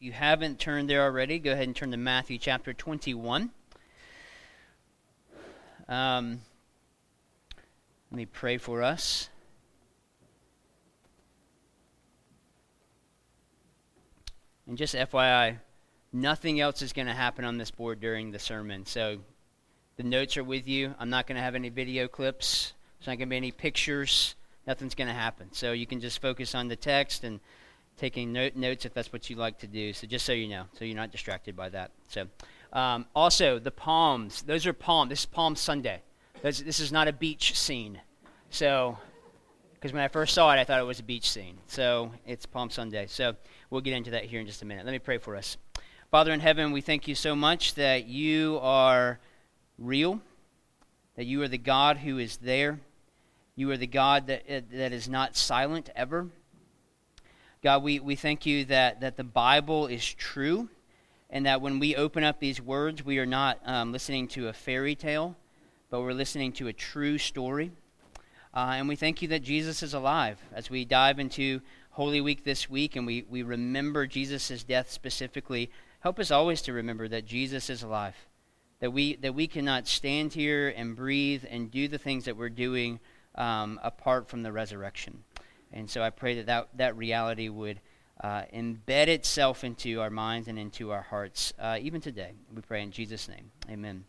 If you haven't turned there already, go ahead and turn to Matthew chapter 21. Um, let me pray for us. And just FYI, nothing else is going to happen on this board during the sermon. So the notes are with you. I'm not going to have any video clips. There's not going to be any pictures. Nothing's going to happen. So you can just focus on the text and taking note, notes if that's what you like to do. So just so you know, so you're not distracted by that. So um, also the palms. Those are palm. This is Palm Sunday. This, this is not a beach scene. So because when I first saw it, I thought it was a beach scene. So it's Palm Sunday. So we'll get into that here in just a minute. Let me pray for us. Father in heaven, we thank you so much that you are real, that you are the God who is there. You are the God that, that is not silent ever. God, we, we thank you that, that the Bible is true and that when we open up these words, we are not um, listening to a fairy tale, but we're listening to a true story. Uh, and we thank you that Jesus is alive as we dive into Holy Week this week and we, we remember Jesus' death specifically. Help us always to remember that Jesus is alive, that we, that we cannot stand here and breathe and do the things that we're doing um, apart from the resurrection. And so I pray that that, that reality would uh, embed itself into our minds and into our hearts, uh, even today. We pray in Jesus' name. Amen.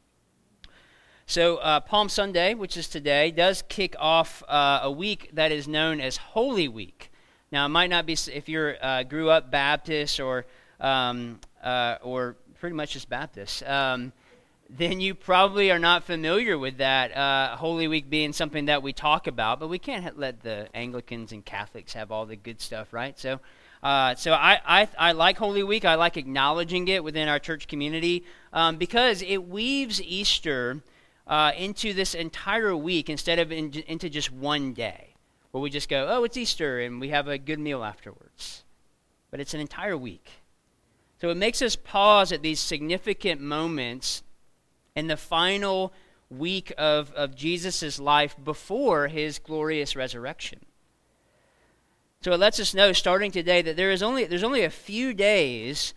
So, uh, Palm Sunday, which is today, does kick off uh, a week that is known as Holy Week. Now, it might not be if you uh, grew up Baptist or um, uh, or pretty much just Baptist. Um, then you probably are not familiar with that uh, Holy Week being something that we talk about, but we can't let the Anglicans and Catholics have all the good stuff, right? So, uh, so I, I, I, like Holy Week. I like acknowledging it within our church community um, because it weaves Easter uh, into this entire week instead of in, into just one day where we just go, oh, it's Easter, and we have a good meal afterwards. But it's an entire week. So it makes us pause at these significant moments in the final week of, of Jesus' life before his glorious resurrection. So it lets us know, starting today, that there is only, there's only a few days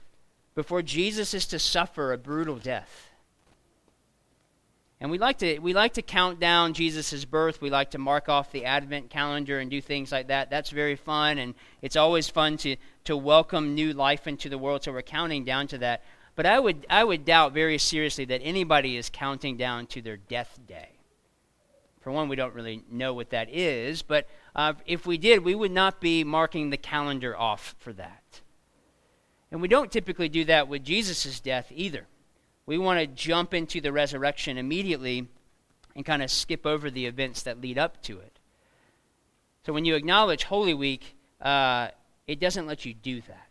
before Jesus is to suffer a brutal death. And we like to we like to count down Jesus' birth. We like to mark off the Advent calendar and do things like that. That's very fun, and it's always fun to to welcome new life into the world. So we're counting down to that. But I would, I would doubt very seriously that anybody is counting down to their death day. For one, we don't really know what that is, but uh, if we did, we would not be marking the calendar off for that. And we don't typically do that with Jesus' death either. We want to jump into the resurrection immediately and kind of skip over the events that lead up to it. So when you acknowledge Holy Week, uh, it doesn't let you do that.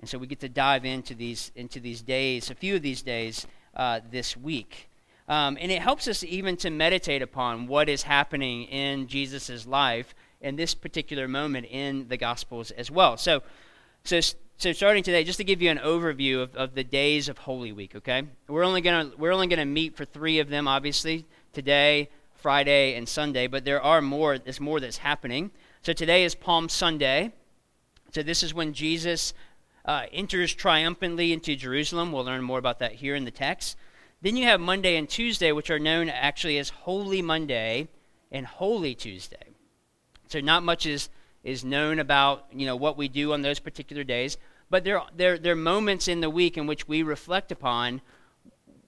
And so we get to dive into these into these days, a few of these days uh, this week. Um, and it helps us even to meditate upon what is happening in Jesus' life in this particular moment in the Gospels as well. So, so, so starting today, just to give you an overview of, of the days of Holy Week, okay? We're only gonna we're only gonna meet for three of them, obviously today, Friday, and Sunday. But there are more. There's more that's happening. So today is Palm Sunday. So this is when Jesus uh, enters triumphantly into Jerusalem. We'll learn more about that here in the text. Then you have Monday and Tuesday, which are known actually as Holy Monday and Holy Tuesday. So not much is, is known about you know what we do on those particular days, but there, there, there are moments in the week in which we reflect upon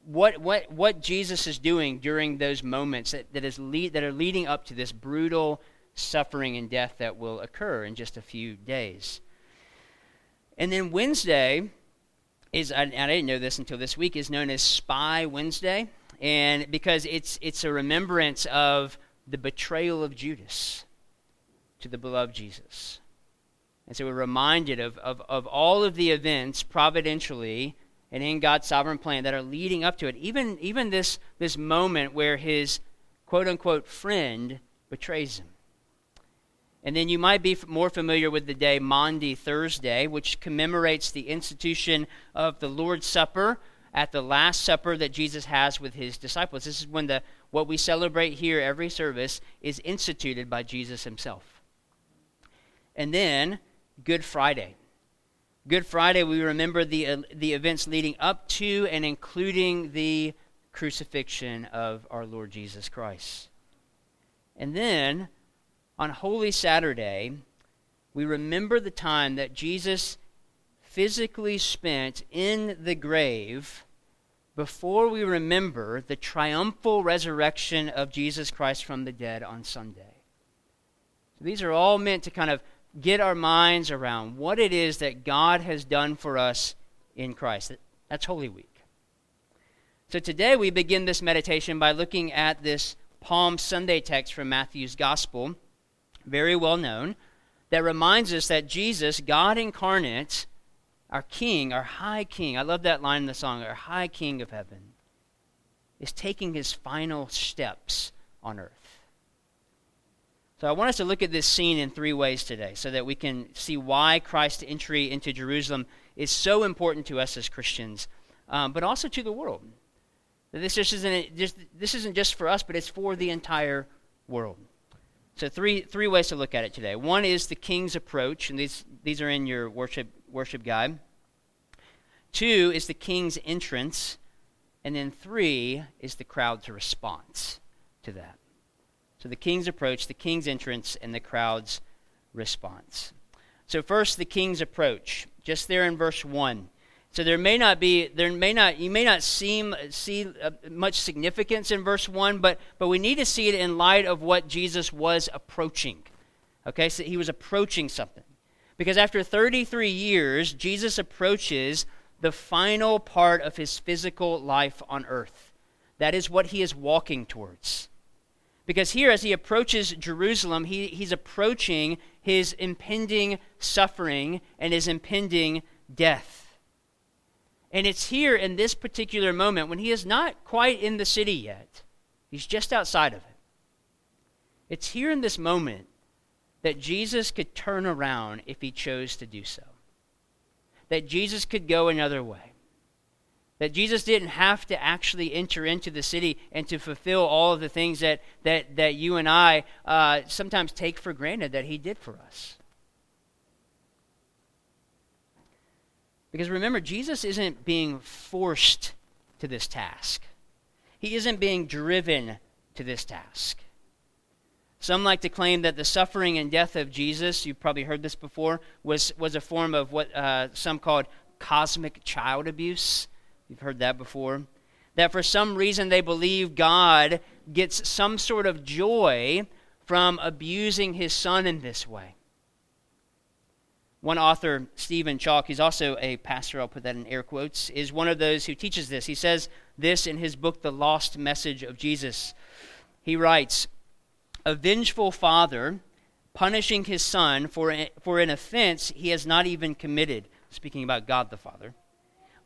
what, what, what Jesus is doing during those moments that, that, is lead, that are leading up to this brutal suffering and death that will occur in just a few days. And then Wednesday is, I, I didn't know this until this week, is known as Spy Wednesday. And because it's, it's a remembrance of the betrayal of Judas to the beloved Jesus. And so we're reminded of, of, of all of the events providentially and in God's sovereign plan that are leading up to it. Even, even this, this moment where his quote unquote friend betrays him. And then you might be more familiar with the day Maundy Thursday, which commemorates the institution of the Lord's Supper at the Last Supper that Jesus has with his disciples. This is when the what we celebrate here every service is instituted by Jesus himself. And then Good Friday, Good Friday, we remember the, uh, the events leading up to and including the crucifixion of our Lord Jesus Christ. And then on Holy Saturday, we remember the time that Jesus physically spent in the grave before we remember the triumphal resurrection of Jesus Christ from the dead on Sunday. So these are all meant to kind of get our minds around what it is that God has done for us in Christ. That's Holy Week. So today we begin this meditation by looking at this Palm Sunday text from Matthew's Gospel, very well known, that reminds us that Jesus, God incarnate, our King, our High King, I love that line in the song, our High King of heaven, is taking his final steps on earth. So I want us to look at this scene in three ways today so that we can see why Christ's entry into Jerusalem is so important to us as Christians, um, but also to the world. This isn't just this isn't just for us, but it's for the entire world. So three three ways to look at it today. One is the king's approach, and these these are in your worship worship guide. Two is the king's entrance, and then three is the crowd's response to that. So the king's approach, the king's entrance, and the crowd's response. So first, the king's approach. Just there in verse one. So there may not be there may not you may not seem see uh, much significance in verse 1 but but we need to see it in light of what Jesus was approaching. Okay? So he was approaching something. Because after 33 years Jesus approaches the final part of his physical life on earth. That is what he is walking towards. Because here, as he approaches Jerusalem, he, he's approaching his impending suffering and his impending death. And it's here in this particular moment when he is not quite in the city yet, he's just outside of it. It's here in this moment that Jesus could turn around if he chose to do so. That Jesus could go another way. That Jesus didn't have to actually enter into the city and to fulfill all of the things that, that, that you and I uh, sometimes take for granted that he did for us. Because remember, Jesus isn't being forced to this task, he isn't being driven to this task. Some like to claim that the suffering and death of Jesus, you've probably heard this before, was, was a form of what uh, some called cosmic child abuse. You've heard that before. That for some reason they believe God gets some sort of joy from abusing his son in this way. One author, Stephen Chalke, he's also a pastor, I'll put that in air quotes, is one of those who teaches this. He says this in his book, The Lost Message of Jesus. He writes A vengeful father punishing his son for, for an offense he has not even committed, speaking about God the Father.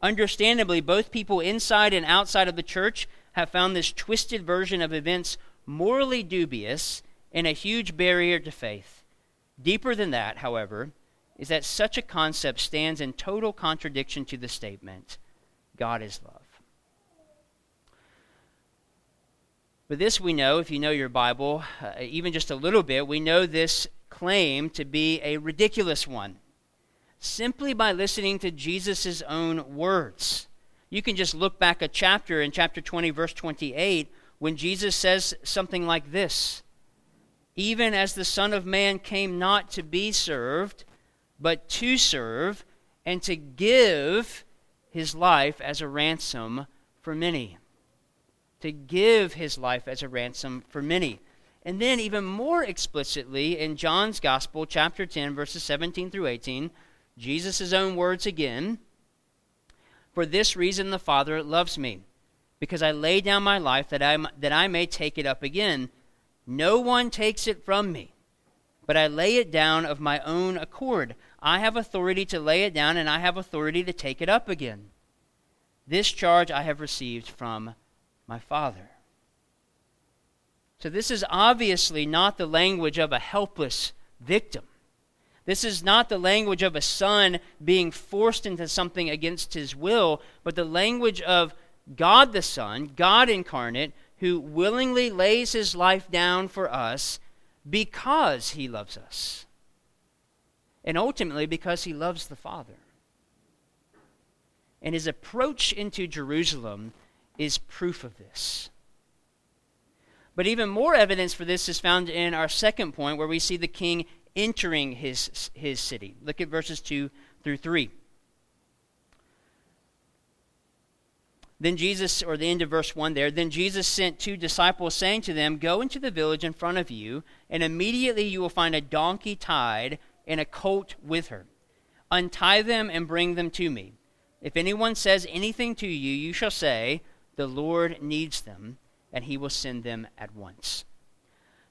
Understandably, both people inside and outside of the church have found this twisted version of events morally dubious and a huge barrier to faith. Deeper than that, however, is that such a concept stands in total contradiction to the statement God is love. But this we know, if you know your Bible, uh, even just a little bit, we know this claim to be a ridiculous one. Simply by listening to Jesus' own words. You can just look back a chapter in chapter 20, verse 28, when Jesus says something like this Even as the Son of Man came not to be served, but to serve and to give his life as a ransom for many. To give his life as a ransom for many. And then, even more explicitly, in John's Gospel, chapter 10, verses 17 through 18, Jesus' own words again For this reason the Father loves me, because I lay down my life that I, that I may take it up again. No one takes it from me, but I lay it down of my own accord. I have authority to lay it down, and I have authority to take it up again. This charge I have received from my Father. So, this is obviously not the language of a helpless victim. This is not the language of a son being forced into something against his will, but the language of God the Son, God incarnate, who willingly lays his life down for us because he loves us and ultimately because he loves the Father. And his approach into Jerusalem is proof of this. But even more evidence for this is found in our second point, where we see the king entering his, his city. Look at verses 2 through 3. Then Jesus, or the end of verse 1 there, then Jesus sent two disciples, saying to them, Go into the village in front of you, and immediately you will find a donkey tied and a colt with her. Untie them and bring them to me. If anyone says anything to you, you shall say, The Lord needs them, and he will send them at once.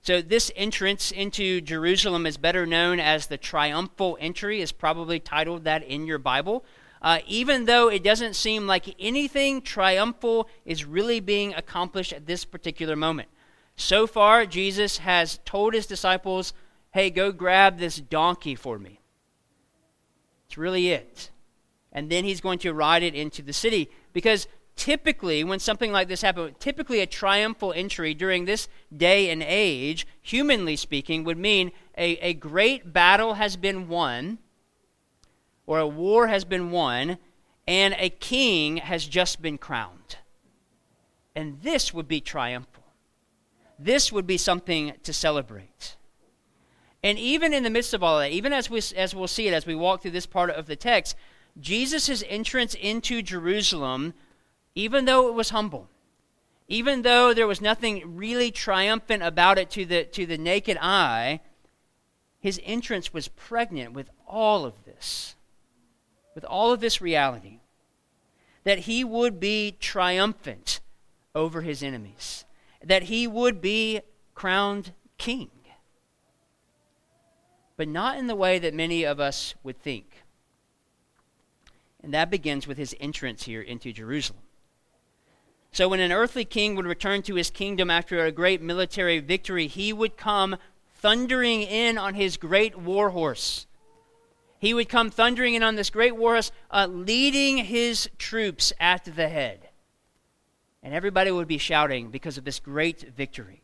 So, this entrance into Jerusalem is better known as the triumphal entry, is probably titled that in your Bible. Uh, even though it doesn't seem like anything triumphal is really being accomplished at this particular moment. So far, Jesus has told his disciples, hey, go grab this donkey for me. It's really it. And then he's going to ride it into the city. Because typically, when something like this happens, typically a triumphal entry during this day and age, humanly speaking, would mean a, a great battle has been won, or a war has been won, and a king has just been crowned. And this would be triumphal. This would be something to celebrate. And even in the midst of all that, even as, we, as we'll see it as we walk through this part of the text, Jesus' entrance into Jerusalem even though it was humble, even though there was nothing really triumphant about it to the, to the naked eye, his entrance was pregnant with all of this, with all of this reality. That he would be triumphant over his enemies, that he would be crowned king. But not in the way that many of us would think. And that begins with his entrance here into Jerusalem. So, when an earthly king would return to his kingdom after a great military victory, he would come thundering in on his great war horse. He would come thundering in on this great war horse, uh, leading his troops at the head. And everybody would be shouting because of this great victory.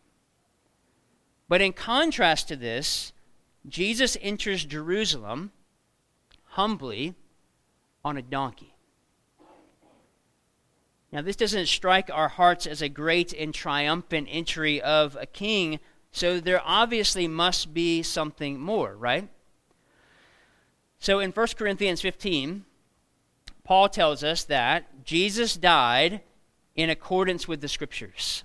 But in contrast to this, Jesus enters Jerusalem humbly on a donkey. Now, this doesn't strike our hearts as a great and triumphant entry of a king, so there obviously must be something more, right? So in 1 Corinthians 15, Paul tells us that Jesus died in accordance with the scriptures,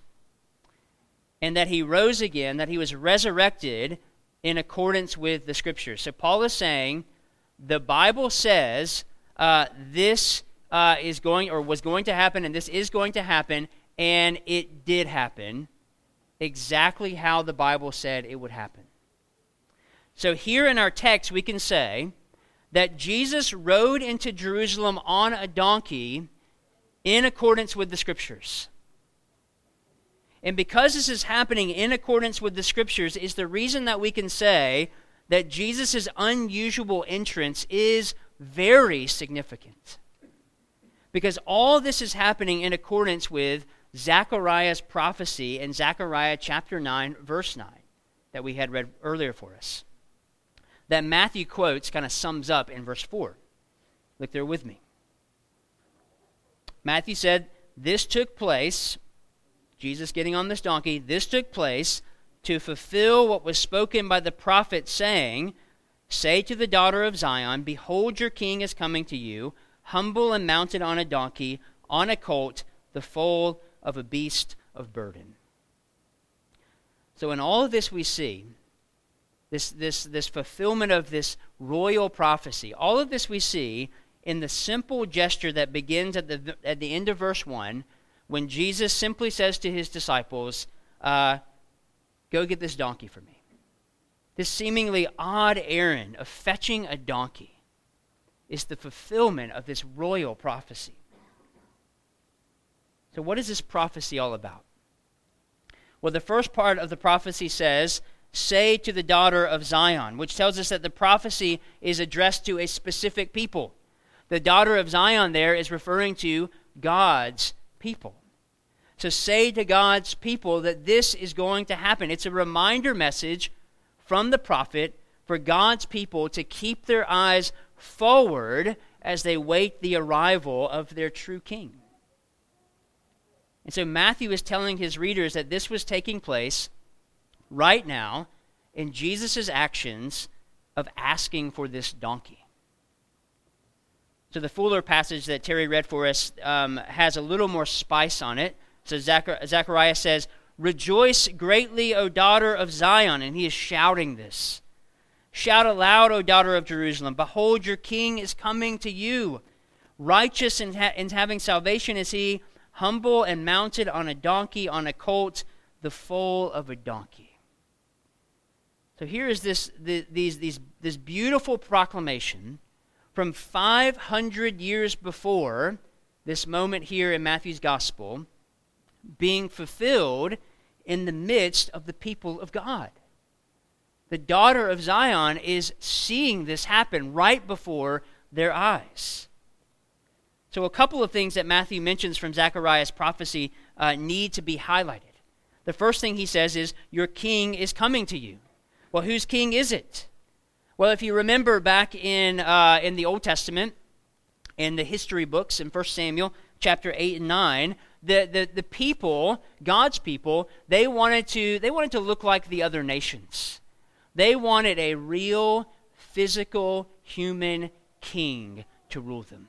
and that he rose again, that he was resurrected in accordance with the scriptures. So Paul is saying the Bible says uh, this uh, is going or was going to happen, and this is going to happen, and it did happen exactly how the Bible said it would happen. So here in our text, we can say that Jesus rode into Jerusalem on a donkey in accordance with the Scriptures. And because this is happening in accordance with the Scriptures, is the reason that we can say that Jesus' unusual entrance is very significant. Because all this is happening in accordance with Zechariah's prophecy in Zechariah chapter 9, verse 9, that we had read earlier for us. That Matthew quotes kind of sums up in verse 4. Look there with me. Matthew said, This took place, Jesus getting on this donkey, this took place to fulfill what was spoken by the prophet, saying, Say to the daughter of Zion, Behold, your king is coming to you humble and mounted on a donkey, on a colt, the foal of a beast of burden. So, in all of this, we see this, this, this fulfillment of this royal prophecy. All of this we see in the simple gesture that begins at the, at the end of verse 1 when Jesus simply says to his disciples, uh, Go get this donkey for me. This seemingly odd errand of fetching a donkey is the fulfillment of this royal prophecy. So, what is this prophecy all about? Well, the first part of the prophecy says, Say to the daughter of Zion, which tells us that the prophecy is addressed to a specific people. The daughter of Zion there is referring to God's people. To say to God's people that this is going to happen. It's a reminder message from the prophet for God's people to keep their eyes forward as they wait the arrival of their true king. And so Matthew is telling his readers that this was taking place right now in Jesus' actions of asking for this donkey. So the fuller passage that Terry read for us um, has a little more spice on it. So Zachar- says, Rejoice greatly, O daughter of Zion. And he is shouting this. Shout aloud, O daughter of Jerusalem. Behold, your king is coming to you. Righteous and, ha- and having salvation is he, humble and mounted on a donkey, on a colt, the foal of a donkey. So here is this, the, these, these, this beautiful proclamation from 500 years before this moment here in Matthew's gospel being fulfilled in the midst of the people of God. The daughter of Zion is seeing this happen right before their eyes. So, a couple of things that Matthew mentions from Zechariah's prophecy uh, need to be highlighted. The first thing he says is, Your king is coming to you. Well, whose king is it? Well, if you remember back in, uh, in the Old Testament, in the history books in 1 Samuel chapter 8 and 9, the, the, the people, God's people, they wanted, to, they wanted to look like the other nations. They wanted a real, physical, human king to rule them.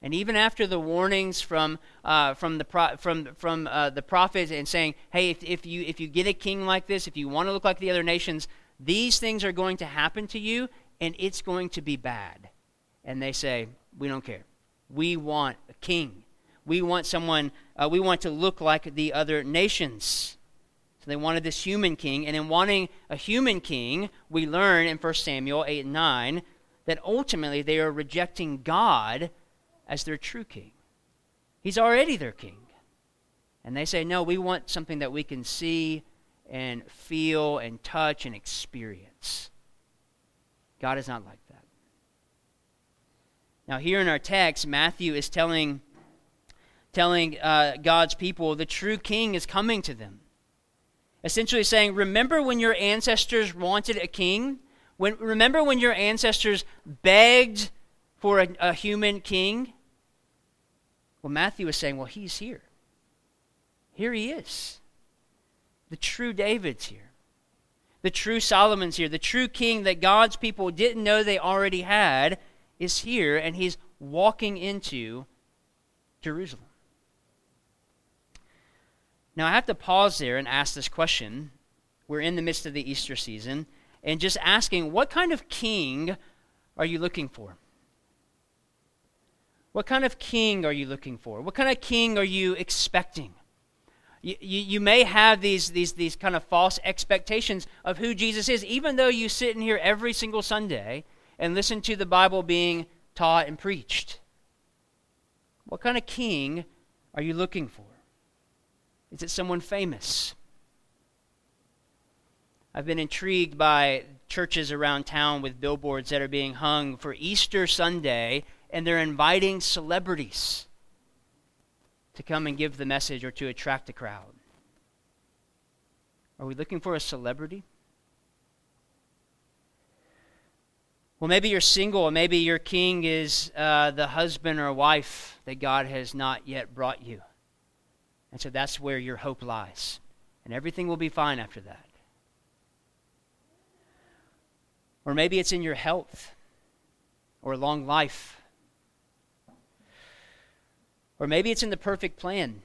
And even after the warnings from, uh, from, the, pro- from, from uh, the prophets and saying, hey, if, if, you, if you get a king like this, if you want to look like the other nations, these things are going to happen to you, and it's going to be bad. And they say, We don't care. We want a king. We want someone, uh, we want to look like the other nations. So they wanted this human king. And in wanting a human king, we learn in 1 Samuel 8 and 9 that ultimately they are rejecting God as their true king. He's already their king. And they say, No, we want something that we can see and feel and touch and experience. God is not like that. Now, here in our text, Matthew is telling, telling uh, God's people the true king is coming to them. Essentially saying, Remember when your ancestors wanted a king? When, remember when your ancestors begged for a, a human king? Well, Matthew is saying, Well, he's here. Here he is. The true David's here. The true Solomon's here. The true king that God's people didn't know they already had is here, and he's walking into Jerusalem. Now, I have to pause there and ask this question. We're in the midst of the Easter season, and just asking, what kind of king are you looking for? What kind of king are you looking for? What kind of king are you expecting? You, you, you, may have these, these, these kind of false expectations of who Jesus is, even though you sit in here every single Sunday and listen to the Bible being taught and preached. What kind of king are you looking for? Is it someone famous? I've been intrigued by churches around town with billboards that are being hung for Easter Sunday, and they're inviting celebrities to come and give the message or to attract a crowd? Are we looking for a celebrity? Well, maybe you're single, maybe your king is uh, the husband or wife that God has not yet brought you. And so that's where your hope lies. And everything will be fine after that. Or maybe it's in your health or long life or maybe it's in the perfect plan.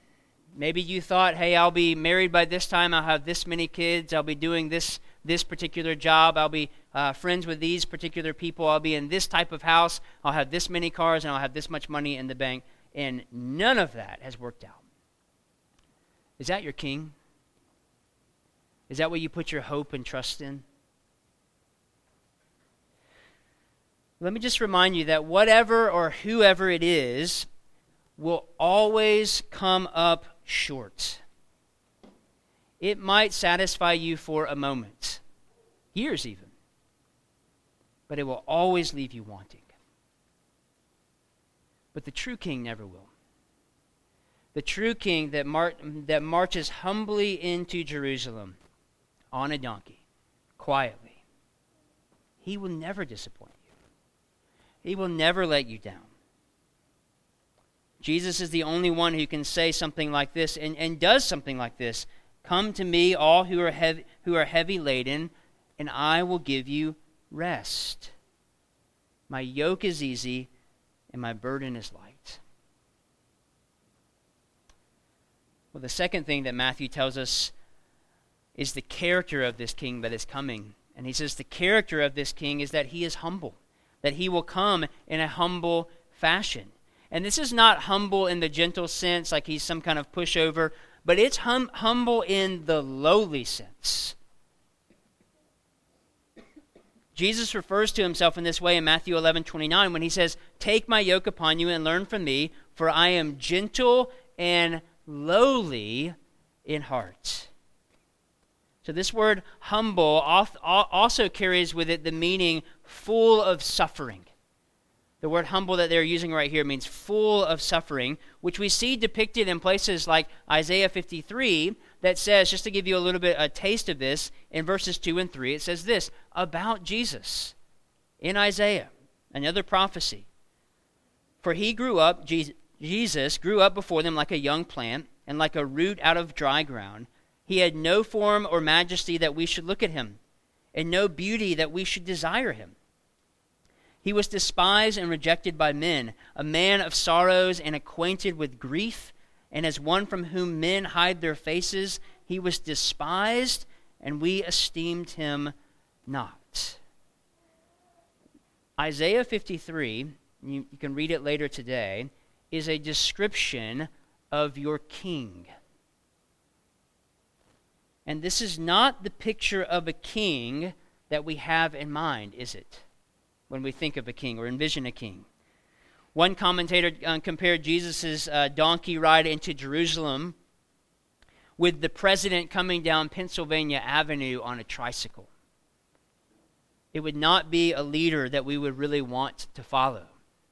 Maybe you thought, hey, I'll be married by this time, I'll have this many kids, I'll be doing this, this particular job, I'll be uh, friends with these particular people, I'll be in this type of house, I'll have this many cars, and I'll have this much money in the bank. And none of that has worked out. Is that your king? Is that what you put your hope and trust in? Let me just remind you that whatever or whoever it is will always come up short. It might satisfy you for a moment, years even, but it will always leave you wanting. But the true king never will. The true king that, mar- that marches humbly into Jerusalem on a donkey, quietly, he will never disappoint you. He will never let you down. Jesus is the only one who can say something like this and, and does something like this. Come to me, all who are, heavy, who are heavy laden, and I will give you rest. My yoke is easy, and my burden is light. Well, the second thing that Matthew tells us is the character of this king that is coming. And he says the character of this king is that he is humble, that he will come in a humble fashion. And this is not humble in the gentle sense, like he's some kind of pushover, but it's hum- humble in the lowly sense. Jesus refers to himself in this way in Matthew 11 29 when he says, Take my yoke upon you and learn from me, for I am gentle and lowly in heart. So, this word humble also carries with it the meaning full of suffering. The word humble that they're using right here means full of suffering, which we see depicted in places like Isaiah 53 that says, just to give you a little bit a taste of this, in verses 2 and 3, it says this about Jesus in Isaiah, another prophecy. For he grew up, Jesus grew up before them like a young plant and like a root out of dry ground. He had no form or majesty that we should look at him, and no beauty that we should desire him. He was despised and rejected by men, a man of sorrows and acquainted with grief, and as one from whom men hide their faces, he was despised, and we esteemed him not. Isaiah 53, you, you can read it later today, is a description of your king. And this is not the picture of a king that we have in mind, is it? When we think of a king or envision a king. One commentator uh, compared Jesus' uh, donkey ride into Jerusalem with the president coming down Pennsylvania Avenue on a tricycle. It would not be a leader that we would really want to follow,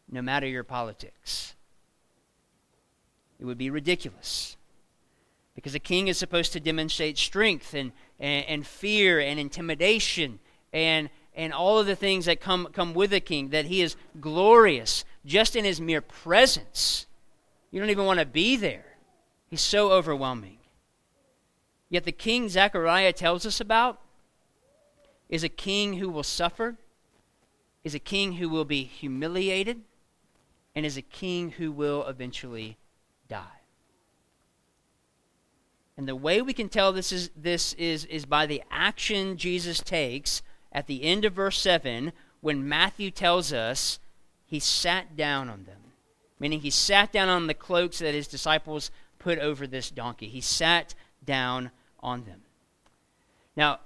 no matter your politics. It would be ridiculous. Because a king is supposed to demonstrate strength and, and, and fear and intimidation and and all of the things that come, come with a king, that he is glorious just in his mere presence. You don't even want to be there. He's so overwhelming. Yet the king Zechariah tells us about is a king who will suffer, is a king who will be humiliated, and is a king who will eventually die. And the way we can tell this is this is is by the action Jesus takes at the end of verse 7 when Matthew tells us he sat down on them, meaning he sat down on the cloaks that his disciples put over this donkey. He sat down on them. Now,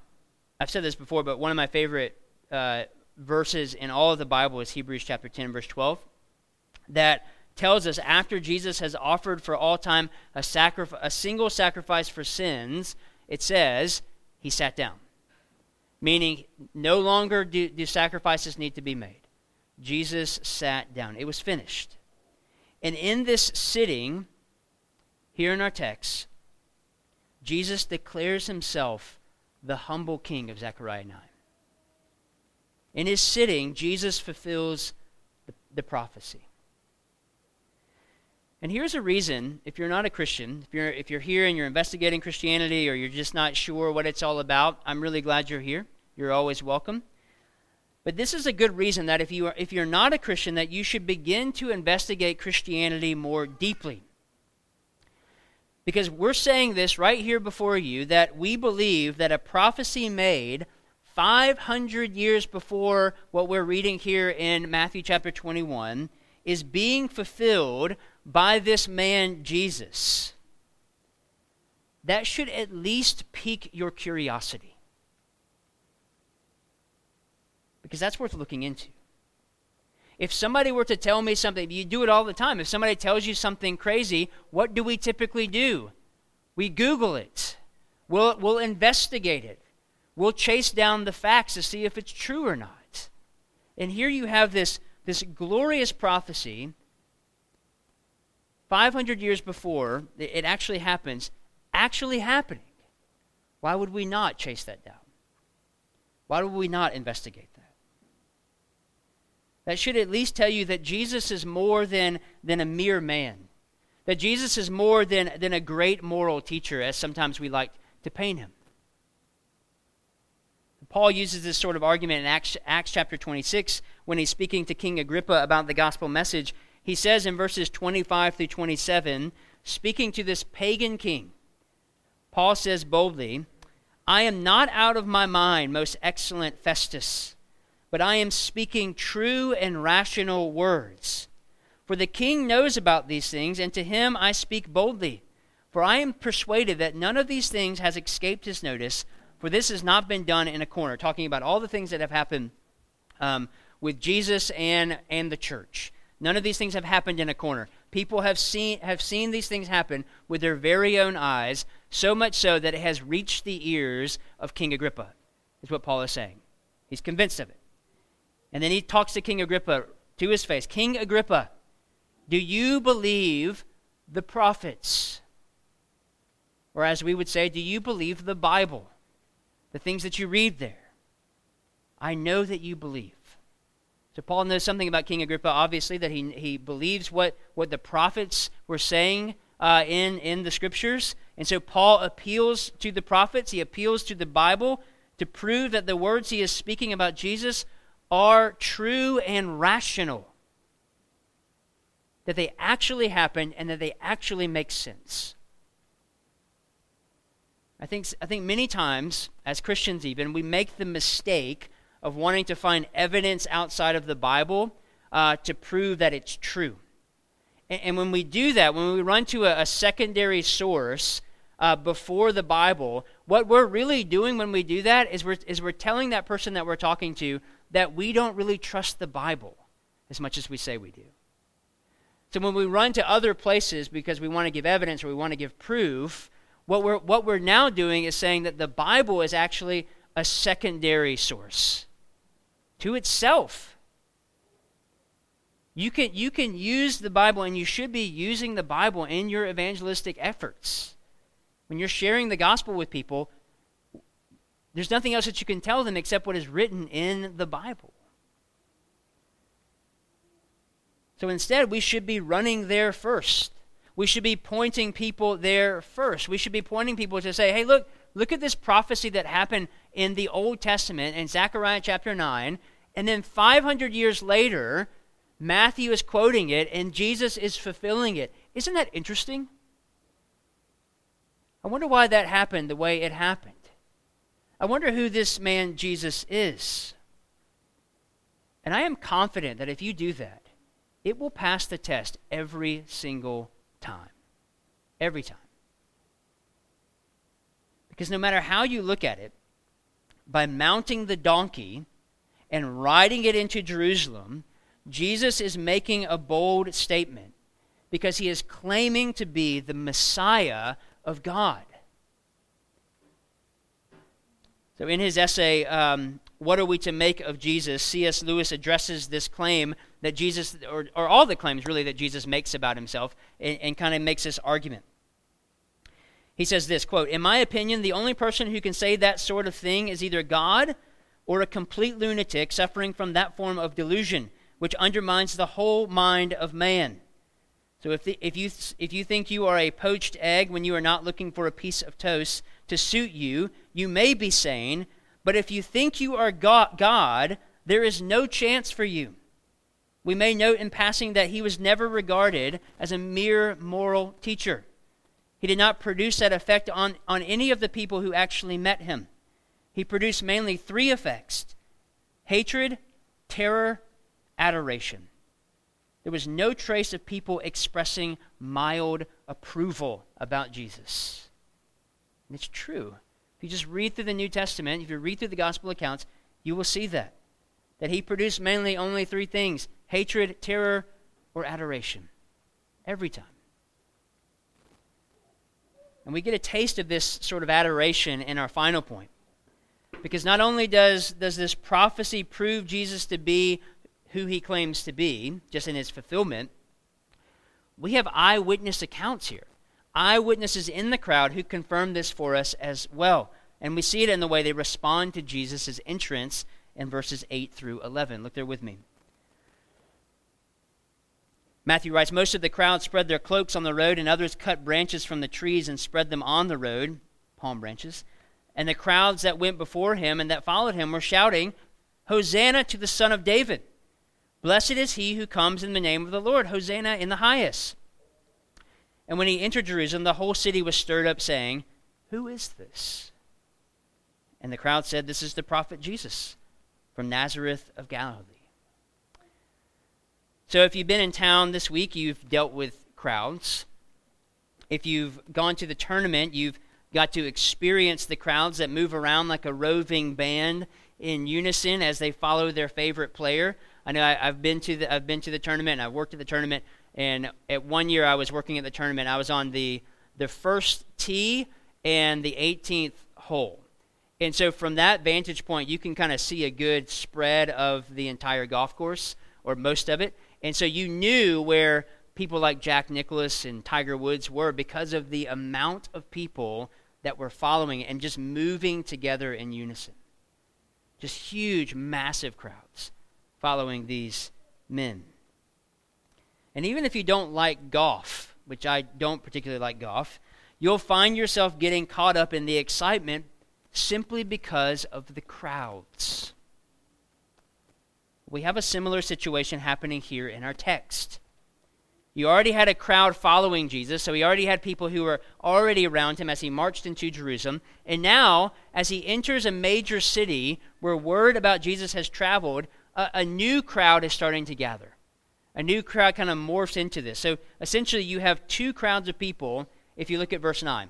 I've said this before, but one of my favorite uh, verses in all of the Bible is Hebrews chapter 10, verse 12, that tells us after Jesus has offered for all time a, sacrif- a single sacrifice for sins, it says he sat down meaning no longer do, do sacrifices need to be made. Jesus sat down. It was finished. And in this sitting, here in our text, Jesus declares himself the humble king of Zechariah 9. In his sitting, Jesus fulfills the, the, prophecy. And here's a reason, if you're not a Christian, if you're, if you're here and you're investigating Christianity or you're just not sure what it's all about, I'm really glad you're here. You're always welcome. But this is a good reason that if you are, if you're not a Christian that you should begin to investigate Christianity more deeply. Because we're saying this right here before you that we believe that a prophecy made 500 years before what we're reading here in Matthew chapter 21 is being fulfilled by this man Jesus. That should at least pique your curiosity. Because that's worth looking into. If somebody were to tell me something, you do it all the time. If somebody tells you something crazy, what do we typically do? We Google it. We'll, we'll investigate it. We'll chase down the facts to see if it's true or not. And here you have this, this glorious prophecy 500 years before it actually happens, actually happening. Why would we not chase that down? Why would we not investigate That should at least tell you that Jesus is more than, than a mere man. That Jesus is more than, than a great moral teacher, as sometimes we like to paint him. Paul uses this sort of argument in Acts, Acts chapter 26 when he's speaking to King Agrippa about the gospel message. He says in verses 25 through 27, speaking to this pagan king, Paul says boldly, I am not out of my mind, most excellent Festus, but I am speaking true and rational words. For the king knows about these things, and to him I speak boldly. For I am persuaded that none of these things has escaped his notice, for this has not been done in a corner. Talking about all the things that have happened um, with Jesus and, and the church. None of these things have happened in a corner. People have seen, have seen these things happen with their very own eyes, so much so that it has reached the ears of King Agrippa, is what Paul is saying. He's convinced of it. And then he talks to King Agrippa to his face King Agrippa, do you believe the prophets? Or as we would say, do you believe the Bible? The things that you read there. I know that you believe. So Paul knows something about King Agrippa, obviously, that he, he believes what, what the prophets were saying uh, in, in the scriptures. And so Paul appeals to the prophets, he appeals to the Bible to prove that the words he is speaking about Jesus are true and rational. That they actually happen and that they actually make sense. I think, I think many times, as Christians even, we make the mistake of wanting to find evidence outside of the Bible uh, to prove that it's true. And, and, when we do that, when we run to a, a secondary source uh, before the Bible, what we're really doing when we do that is we're, is we're telling that person that we're talking to that we don't really trust the Bible as much as we say we do. So when we run to other places because we want to give evidence or we want to give proof, what we're, what we're now doing is saying that the Bible is actually a secondary source to itself. You can, you can use the Bible, and you should be using the Bible in your evangelistic efforts. When you're sharing the gospel with people, there's nothing else that you can tell them except what is written in the Bible. So instead, we should be running there first. We should be pointing people there first. We should be pointing people to say, hey, look, look at this prophecy that happened in the Old Testament in Zechariah chapter 9 and then 500 years later, Matthew is quoting it and Jesus is fulfilling it. Isn't that interesting? I wonder why that happened the way it happened. I wonder who this man Jesus is. And I am confident that if you do that, it will pass the test every single time. Every time. Because no matter how you look at it, by mounting the donkey, and riding it into Jerusalem, Jesus is making a bold statement because he is claiming to be the Messiah of God. So, in his essay, um, What Are We to Make of Jesus? C.S. Lewis addresses this claim that Jesus, or, or all the claims really that Jesus makes about himself, and, and kind of makes this argument. He says this quote, In my opinion, the only person who can say that sort of thing is either God or a complete lunatic suffering from that form of delusion, which undermines the whole mind of man. So if, the, if, you, if you think you are a poached egg when you are not looking for a piece of toast to suit you, you may be sane, but if you think you are God, there is no chance for you. We may note in passing that he was never regarded as a mere moral teacher. He did not produce that effect on, on any of the people who actually met him he produced mainly three effects hatred, terror, adoration. There was no trace of people expressing mild approval about Jesus. And it's true. If you just read through the New Testament, if you read through the gospel accounts, you will see that. That he produced mainly only three things hatred, terror, or adoration. Every time. And we get a taste of this sort of adoration in our final point. Because not only does, does this prophecy prove Jesus to be who he claims to be, just in his fulfillment, we have eyewitness accounts here. Eyewitnesses in the crowd who confirm this for us as well. And we see it in the way they respond to Jesus' entrance in verses 8 through 11. Look there with me. Matthew writes Most of the crowd spread their cloaks on the road, and others cut branches from the trees and spread them on the road, palm branches. And the crowds that went before him and that followed him were shouting, Hosanna to the Son of David! Blessed is he who comes in the name of the Lord! Hosanna in the highest! And when he entered Jerusalem, the whole city was stirred up, saying, Who is this? And the crowd said, This is the prophet Jesus from Nazareth of Galilee. So if you've been in town this week, you've dealt with crowds. If you've gone to the tournament, you've got to experience the crowds that move around like a roving band in unison as they follow their favorite player. I know I, have been to the I've been to the tournament and I've worked at the tournament. And at one year I was working at the tournament. I was on the the first tee and the 18th hole. And so from that vantage point, you can kind of see a good spread of the entire golf course or most of it. And so you knew where people like Jack Nicklaus and Tiger Woods were because of the amount of people that were following and just moving together in unison. Just huge, massive crowds following these men. And even if you don't like golf, which I don't particularly like golf, you'll find yourself getting caught up in the excitement simply because of the crowds. We have a similar situation happening here in our text. You already had a crowd following Jesus, so he already had people who were already around him as he marched into Jerusalem. And now, as he enters a major city where word about Jesus has traveled, a, a new crowd is starting to gather. A new crowd kind of morphs into this. So essentially, you have two crowds of people if you look at verse 9.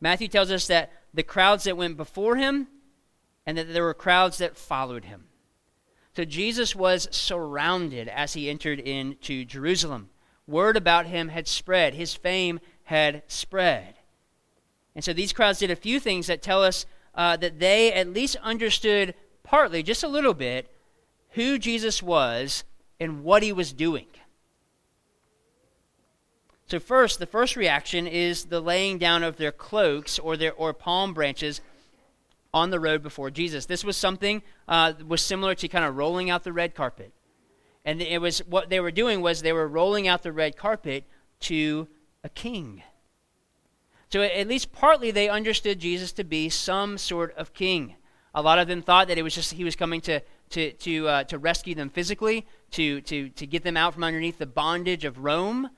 Matthew tells us that the crowds that went before him and that there were crowds that followed him. So Jesus was surrounded as he entered into Jerusalem. Word about him had spread, his fame had spread. And so these crowds did a few things that tell us uh, that they at least understood partly, just a little bit, who Jesus was and what he was doing. So first, the first reaction is the laying down of their cloaks or their or palm branches on the road before Jesus. This was something uh, was similar to kind of rolling out the red carpet, and it was what they were doing was they were rolling out the red carpet to a king. So at least partly they understood Jesus to be some sort of king. A lot of them thought that it was just he was coming to to to uh, to rescue them physically, to to to get them out from underneath the bondage of Rome.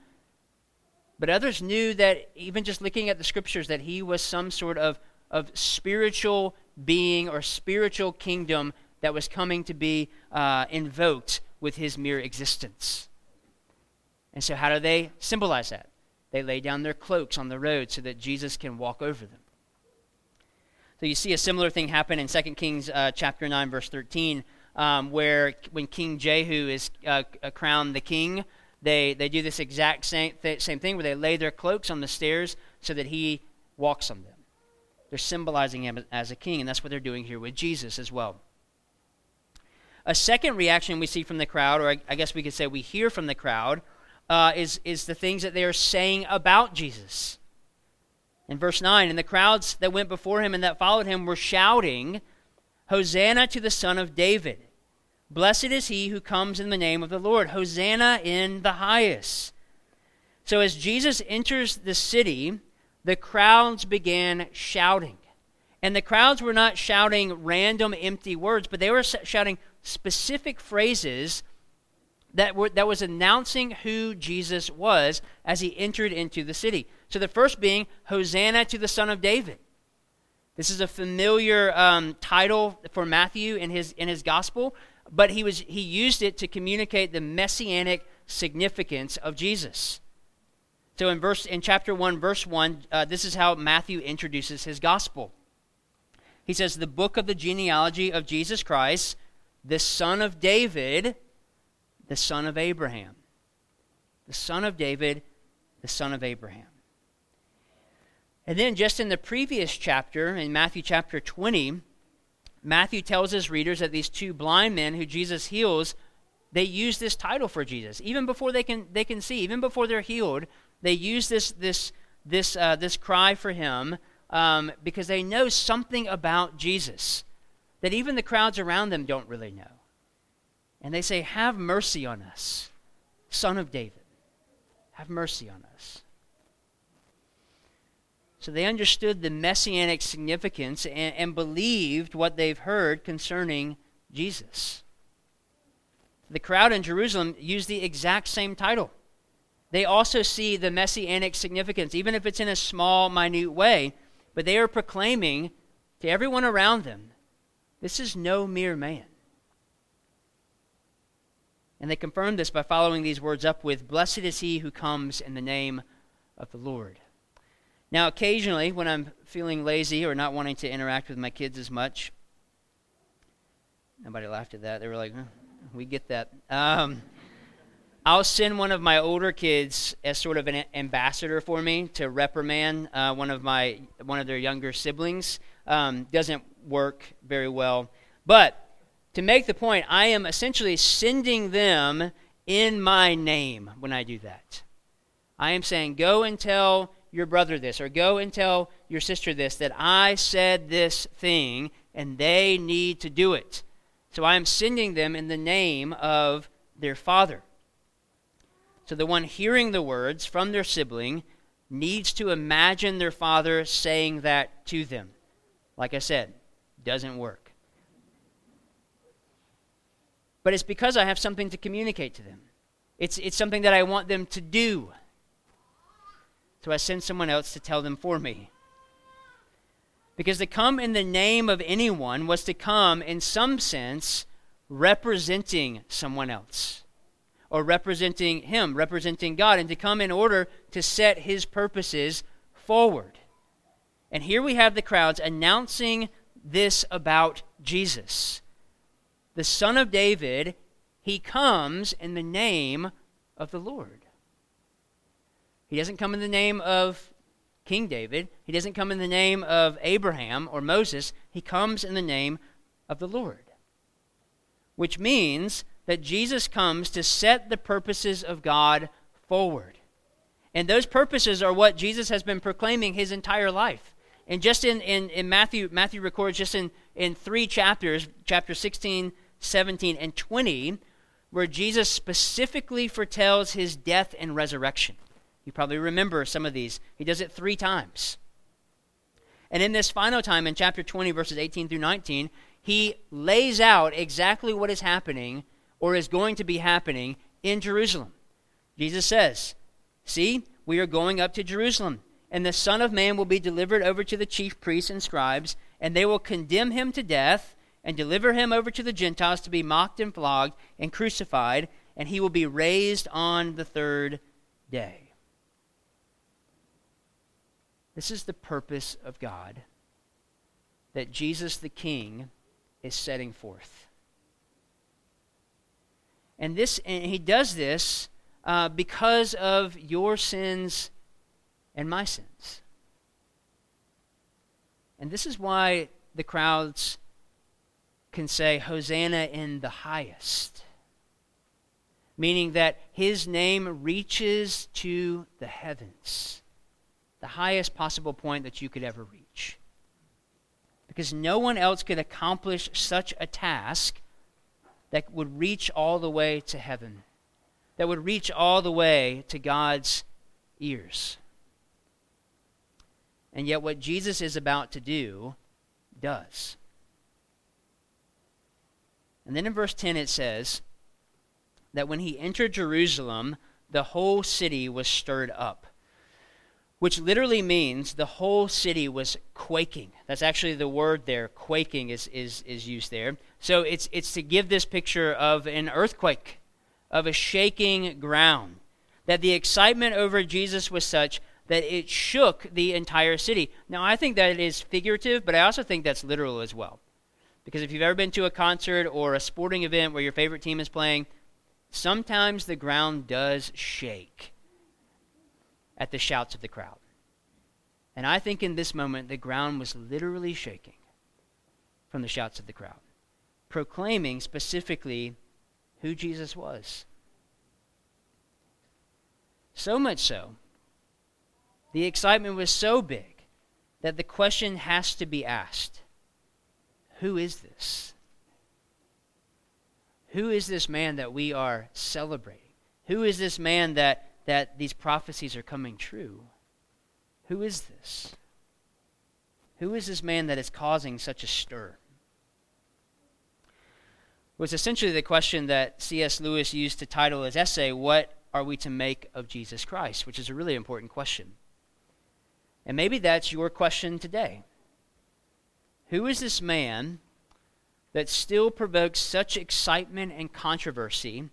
But others knew that even just looking at the scriptures that he was some sort of of spiritual being or spiritual kingdom that was coming to be uh, invoked with his mere existence. And so, how do they symbolize that? They lay down their cloaks on the road so that Jesus can walk over them. So, you see a similar thing happen in 2 Kings uh, chapter 9, verse 13, um, where when King Jehu is uh, crowned the king, they, they do this exact same, th- same thing where they lay their cloaks on the stairs so that he walks on them. They're symbolizing him as a king, and that's what they're doing here with Jesus as well. A second reaction we see from the crowd, or I guess we could say we hear from the crowd, uh, is, is the things that they are saying about Jesus. In verse 9, and the crowds that went before him and that followed him were shouting, Hosanna to the Son of David. Blessed is he who comes in the name of the Lord. Hosanna in the highest. So as Jesus enters the city, the crowds began shouting. And the crowds were not shouting random empty words, but they were shouting specific phrases that, were, that was announcing who Jesus was as he entered into the city. So the first being, Hosanna to the Son of David. This is a familiar um, title for Matthew in his, in his gospel, but he, was, he used it to communicate the messianic significance of Jesus. So in verse in chapter 1 verse 1, uh, this is how Matthew introduces his gospel. He says the book of the genealogy of Jesus Christ, the son of David, the son of Abraham. The son of David, the son of Abraham. And then just in the previous chapter, in Matthew chapter 20, Matthew tells his readers that these two blind men who Jesus heals, they use this title for Jesus. Even before they can, they can see, even before they're healed, they use this, this, this, uh, this cry for him um, because they know something about Jesus that even the crowds around them don't really know. And they say, Have mercy on us, son of David, have mercy on us. So they understood the messianic significance and, and believed what they've heard concerning Jesus. The crowd in Jerusalem used the exact same title. They also see the messianic significance, even if it's in a small, minute way, but they are proclaiming to everyone around them this is no mere man. And they confirm this by following these words up with Blessed is he who comes in the name of the Lord. Now, occasionally, when I'm feeling lazy or not wanting to interact with my kids as much, nobody laughed at that. They were like, oh, we get that. Um, I'll send one of my older kids as sort of an ambassador for me to reprimand uh, one of my one of their younger siblings. Um, doesn't work very well, but to make the point, I am essentially sending them in my name when I do that. I am saying, go and tell your brother this, or go and tell your sister this, that I said this thing, and they need to do it. So I am sending them in the name of their father. So the one hearing the words from their sibling needs to imagine their father saying that to them. Like I said, doesn't work. But it's because I have something to communicate to them. It's, it's something that I want them to do. So I send someone else to tell them for me. Because to come in the name of anyone was to come, in some sense, representing someone else, or representing Him, representing God, and to come in order to set His purposes forward. And here we have the crowds announcing this about Jesus. The Son of David, He comes in the name of the Lord. He doesn't come in the name of King David. He doesn't come in the name of Abraham or Moses. He comes in the name of the Lord. Which means that Jesus comes to set the purposes of God forward. And those purposes are what Jesus has been proclaiming his entire life. And just in, in, in Matthew, Matthew records just in, in three chapters, chapter 16, 17, and 20, where Jesus specifically foretells his death and resurrection. You probably remember some of these. He does it three times. And in this final time, in chapter 20, verses 18 through 19, he lays out exactly what is happening or is going to be happening in Jerusalem. Jesus says, See, we are going up to Jerusalem, and the Son of Man will be delivered over to the chief priests and scribes, and they will condemn him to death and deliver him over to the Gentiles to be mocked and flogged and crucified, and he will be raised on the third day. This is the purpose of God that Jesus the King is setting forth. And this and he does this uh, because of your sins and my sins. And this is why the crowds can say, Hosanna in the highest. Meaning that his name reaches to the heavens the highest possible point that you could ever reach. Because no one else could accomplish such a task that would reach all the way to heaven, that would reach all the way to God's ears. And yet, what Jesus is about to do does. And then in verse 10 it says that when he entered Jerusalem, the whole city was stirred up which literally means the whole city was quaking. That's actually the word there. Quaking is, is, is used there. So it's, it's to give this picture of an earthquake, of a shaking ground. That the excitement over Jesus was such that it shook the entire city. Now, I think that it is figurative, but I also think that's literal as well. Because if you've ever been to a concert or a sporting event where your favorite team is playing, sometimes the ground does shake at the shouts of the crowd. And I think in this moment, the ground was literally shaking from the shouts of the crowd, proclaiming specifically who Jesus was. So much so, the excitement was so big that the question has to be asked Who is this? Who is this man that we are celebrating? Who is this man that, that these prophecies are coming true? Who is this? Who is this man that is causing such a stir? It was essentially the question that C.S. Lewis used to title his essay, What Are We to Make of Jesus Christ? which is a really important question. And maybe that's your question today. Who is this man that still provokes such excitement and controversy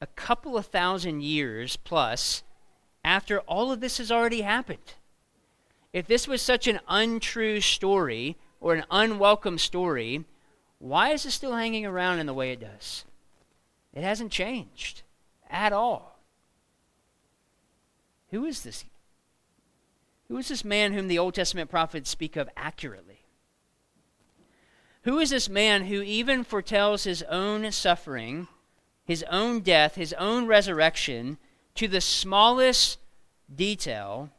a couple of thousand years plus after all of this has already happened? If this was such an untrue story or an unwelcome story, why is it still hanging around in the way it does? It hasn't changed at all. Who is this? Who is this man whom the Old Testament prophets speak of accurately? Who is this man who even foretells his own suffering, his own death, his own resurrection to the smallest detail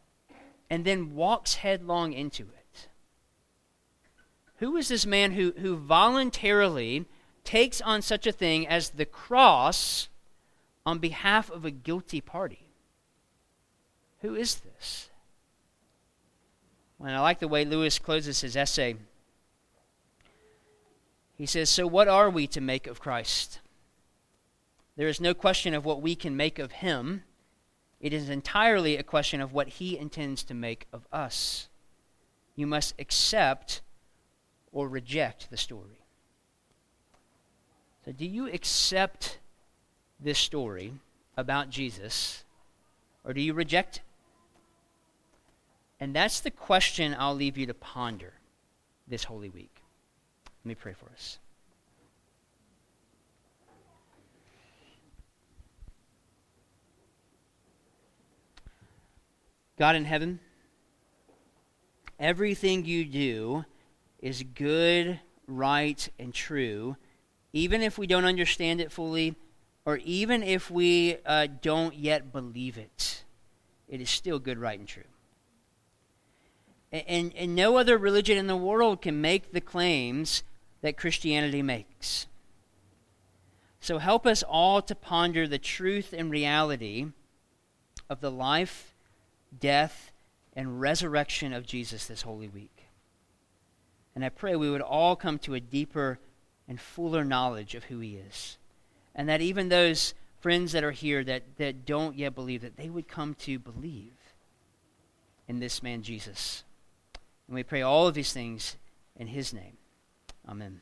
and then walks headlong into it? Who is this man who, who voluntarily takes on such a thing as the cross on behalf of a guilty party? Who is this? And I like the way Lewis closes his essay. He says, So what are we to make of Christ? There is no question of what we can make of him. It is entirely a question of what he intends to make of us. You must accept or reject the story. So, do you accept this story about Jesus, or do you reject it? And that's the question I'll leave you to ponder this Holy Week. Let me pray for us. God in heaven, everything you do is good, right, and true, even if we don't understand it fully, or even if we uh, don't yet believe it. It is still good, right, and true. And, and, and no other religion in the world can make the claims that Christianity makes. So help us all to ponder the truth and reality of the life death, and resurrection of Jesus this Holy Week. And I pray we would all come to a deeper and fuller knowledge of who He is. And that even those friends that are here that, that don't yet believe, that they would come to believe in this man Jesus. And we pray all of these things in His name. Amen.